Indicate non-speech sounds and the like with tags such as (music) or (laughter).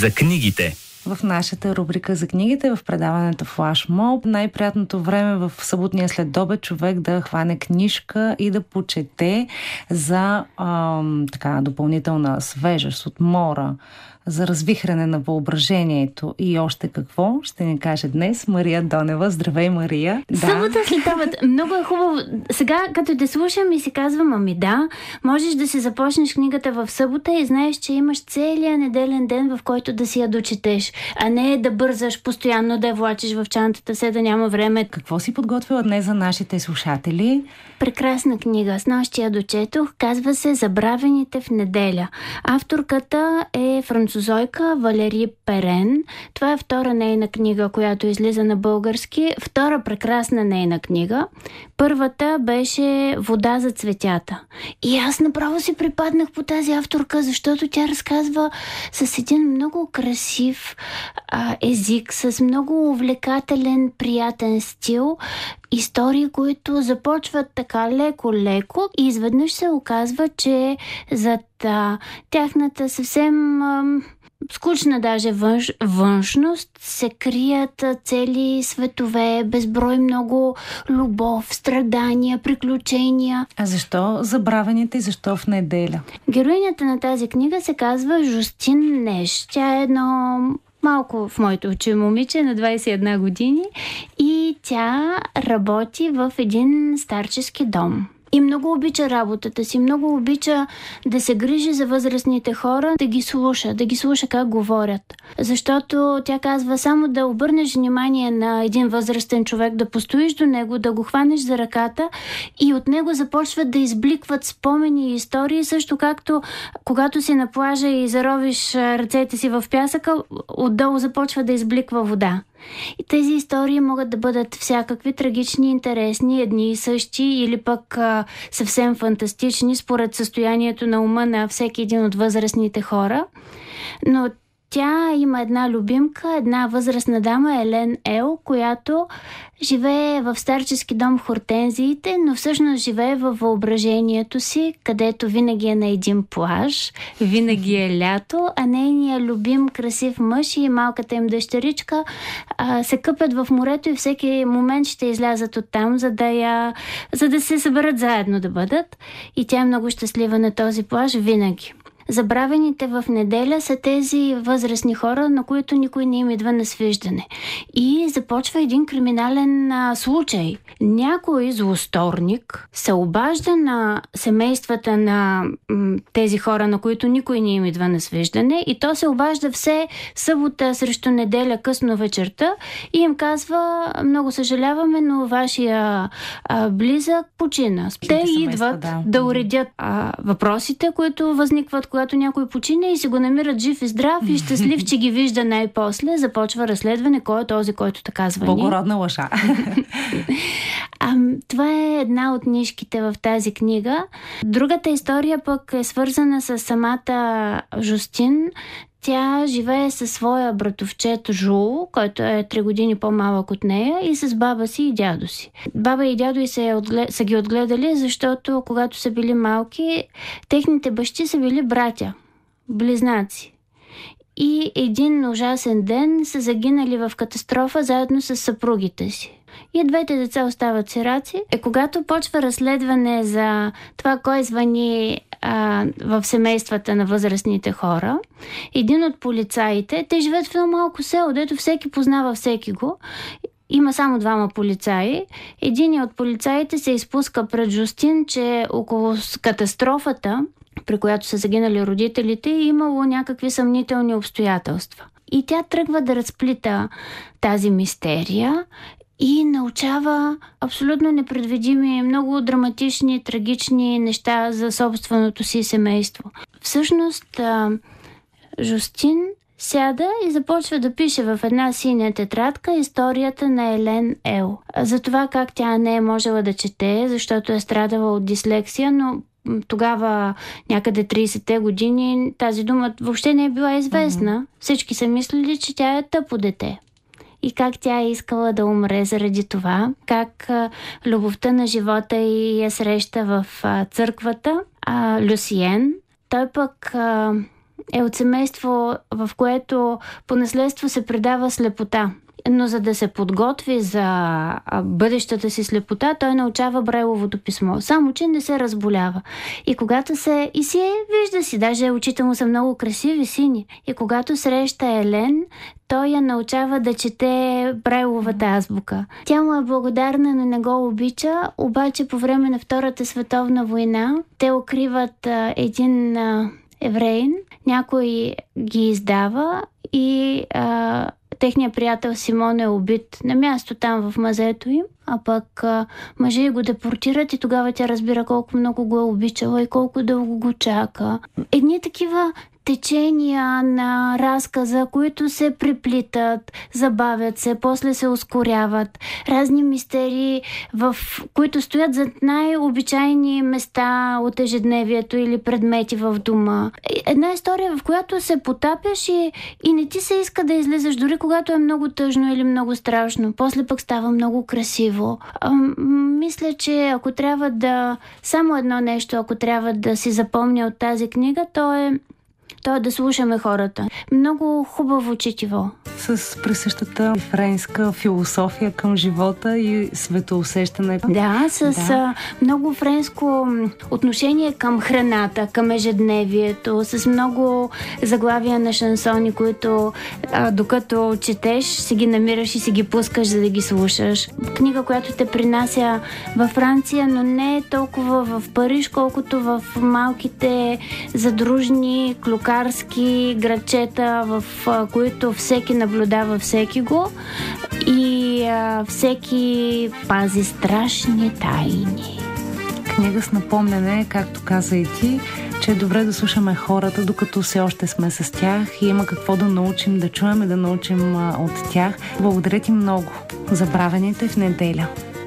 За книгите в нашата рубрика за книгите в предаването Flash Mob. Най-приятното време в съботния след обед човек да хване книжка и да почете за ам, така, допълнителна свежест от мора, за развихране на въображението и още какво ще ни каже днес Мария Донева. Здравей, Мария! Да. Събота след обед. Много е хубаво. Сега, като те слушам и си казвам, ами да, можеш да си започнеш книгата в събота и знаеш, че имаш целия неделен ден, в който да си я дочетеш, а не да бързаш постоянно да я влачиш в чантата, се да няма време. Какво си подготвила днес за нашите слушатели? Прекрасна книга. С нощи я дочетох. Казва се Забравените в неделя. Авторката е француз французойка Валери Перен. Това е втора нейна книга, която излиза на български. Втора прекрасна нейна книга. Първата беше Вода за цветята. И аз направо си припаднах по тази авторка, защото тя разказва с един много красив а, език, с много увлекателен, приятен стил истории, които започват така леко-леко и изведнъж се оказва, че зад а, тяхната съвсем а, скучна даже външ, външност се крият цели светове, безброй много любов, страдания, приключения. А защо забравените и защо в неделя? Героинята на тази книга се казва Жустин Неш. Тя е едно малко в моето очи момиче на 21 години и тя работи в един старчески дом и много обича работата си, много обича да се грижи за възрастните хора, да ги слуша, да ги слуша как говорят. Защото тя казва само да обърнеш внимание на един възрастен човек, да постоиш до него, да го хванеш за ръката и от него започват да избликват спомени и истории, също както когато си на плажа и заровиш ръцете си в пясъка, отдолу започва да избликва вода. И тези истории могат да бъдат всякакви трагични, интересни, едни и същи или пък а, съвсем фантастични според състоянието на ума на всеки един от възрастните хора. Но тя има една любимка, една възрастна дама, Елен Ел, която живее в старчески дом Хортензиите, но всъщност живее във въображението си, където винаги е на един плаж, винаги е лято, а нейният любим красив мъж и малката им дъщеричка а, се къпят в морето и всеки момент ще излязат оттам, за да, я, за да се съберат заедно да бъдат. И тя е много щастлива на този плаж винаги. Забравените в неделя са тези възрастни хора, на които никой не им идва на свиждане. И започва един криминален а, случай. Някой злосторник се обажда на семействата на м, тези хора, на които никой не им идва на свиждане и то се обажда все събота срещу неделя късно вечерта и им казва много съжаляваме, но вашия а, близък почина. Те идват да. да уредят а, въпросите, които възникват, когато някой почине и си го намират жив и здрав и щастлив, че ги вижда най-после, започва разследване кой е този, който така звъни. Благородна лъжа. (laughs) а, това е една от нишките в тази книга. Другата история пък е свързана с самата Жустин. Тя живее със своя братовчет Жул, който е 3 години по-малък от нея, и с баба си и дядо си. Баба и дядо и се отглед... са ги отгледали, защото когато са били малки, техните бащи са били братя, близнаци. И един ужасен ден са загинали в катастрофа заедно с съпругите си. И двете деца остават сираци. Е, когато почва разследване за това кой звъни а, в семействата на възрастните хора. Един от полицаите, те живеят в едно малко село, дето всеки познава всеки го. Има само двама полицаи. Един от полицаите се изпуска пред Жустин, че около катастрофата, при която са загинали родителите, е имало някакви съмнителни обстоятелства. И тя тръгва да разплита тази мистерия и научава абсолютно непредвидими, много драматични, трагични неща за собственото си семейство. Всъщност, Жустин сяда и започва да пише в една синя тетрадка историята на Елен Ел. За това как тя не е можела да чете, защото е страдала от дислексия, но тогава, някъде 30-те години, тази дума въобще не е била известна. Mm-hmm. Всички са мислили, че тя е тъпо дете и как тя е искала да умре заради това, как любовта на живота и я среща в църквата. А, Люсиен, той пък а, е от семейство, в което по наследство се предава слепота но за да се подготви за бъдещата си слепота, той научава Брайловото писмо. Само, че не се разболява. И когато се... И си вижда си, даже очите му са много красиви, сини. И когато среща Елен, той я научава да чете Брайловата азбука. Тя му е благодарна, но не го обича, обаче по време на Втората световна война те укриват а, един а, евреин, някой ги издава и а, техният приятел Симон е убит на място там в мазето им, а пък мъже го депортират и тогава тя разбира колко много го е обичала и колко дълго го чака. Едни такива течения на разказа, които се приплитат, забавят се, после се ускоряват. Разни мистерии, в които стоят зад най-обичайни места от ежедневието или предмети в дома. Една история, в която се потапяш и, и не ти се иска да излизаш, дори когато е много тъжно или много страшно. После пък става много красиво. А, мисля, че ако трябва да... Само едно нещо, ако трябва да си запомня от тази книга, то е то е да слушаме хората. Много хубаво четиво. С присъщата френска философия към живота и светоусещане. Да, с да. много френско отношение към храната, към ежедневието, с много заглавия на шансони, които а, докато четеш, си ги намираш и си ги пускаш, за да ги слушаш. Книга, която те принася във Франция, но не е толкова в Париж, колкото в малките задружни клюка царски градчета, в а, които всеки наблюдава всеки го и а, всеки пази страшни тайни. Книга с напомняне, както каза и ти, че е добре да слушаме хората, докато все още сме с тях и има какво да научим, да чуем и да научим а, от тях. Благодаря ти много. Забравените в неделя.